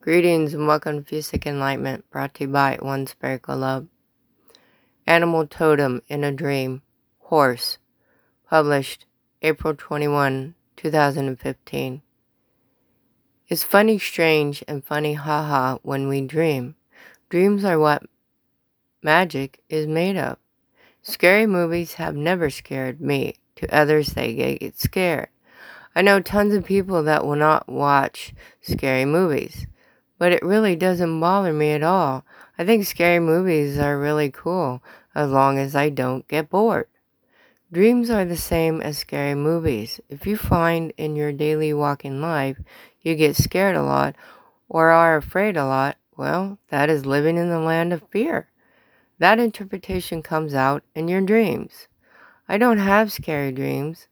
Greetings and welcome to Fusic Enlightenment, brought to you by One Spherical Love. Animal Totem in a Dream, Horse, published April 21, 2015. It's funny, strange, and funny haha when we dream. Dreams are what magic is made of. Scary movies have never scared me. To others, they get scared. I know tons of people that will not watch scary movies but it really doesn't bother me at all. I think scary movies are really cool as long as I don't get bored. Dreams are the same as scary movies. If you find in your daily walking life you get scared a lot or are afraid a lot, well, that is living in the land of fear. That interpretation comes out in your dreams. I don't have scary dreams.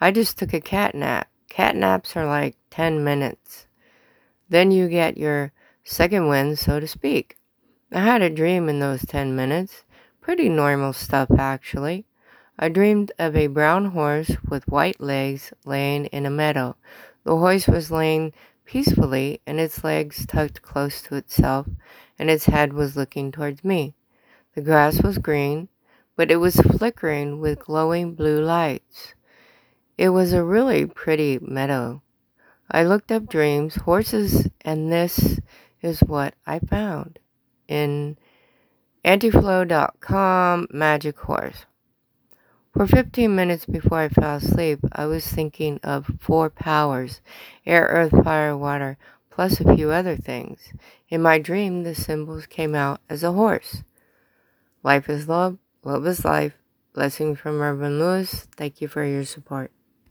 I just took a cat nap. Cat naps are like 10 minutes. Then you get your second wind, so to speak. I had a dream in those 10 minutes. Pretty normal stuff, actually. I dreamed of a brown horse with white legs laying in a meadow. The horse was laying peacefully and its legs tucked close to itself, and its head was looking towards me. The grass was green, but it was flickering with glowing blue lights. It was a really pretty meadow. I looked up dreams, horses, and this is what I found in antiflow.com magic horse. For 15 minutes before I fell asleep, I was thinking of four powers air, earth, fire, water, plus a few other things. In my dream, the symbols came out as a horse. Life is love, love is life. Blessings from Irvin Lewis. Thank you for your support.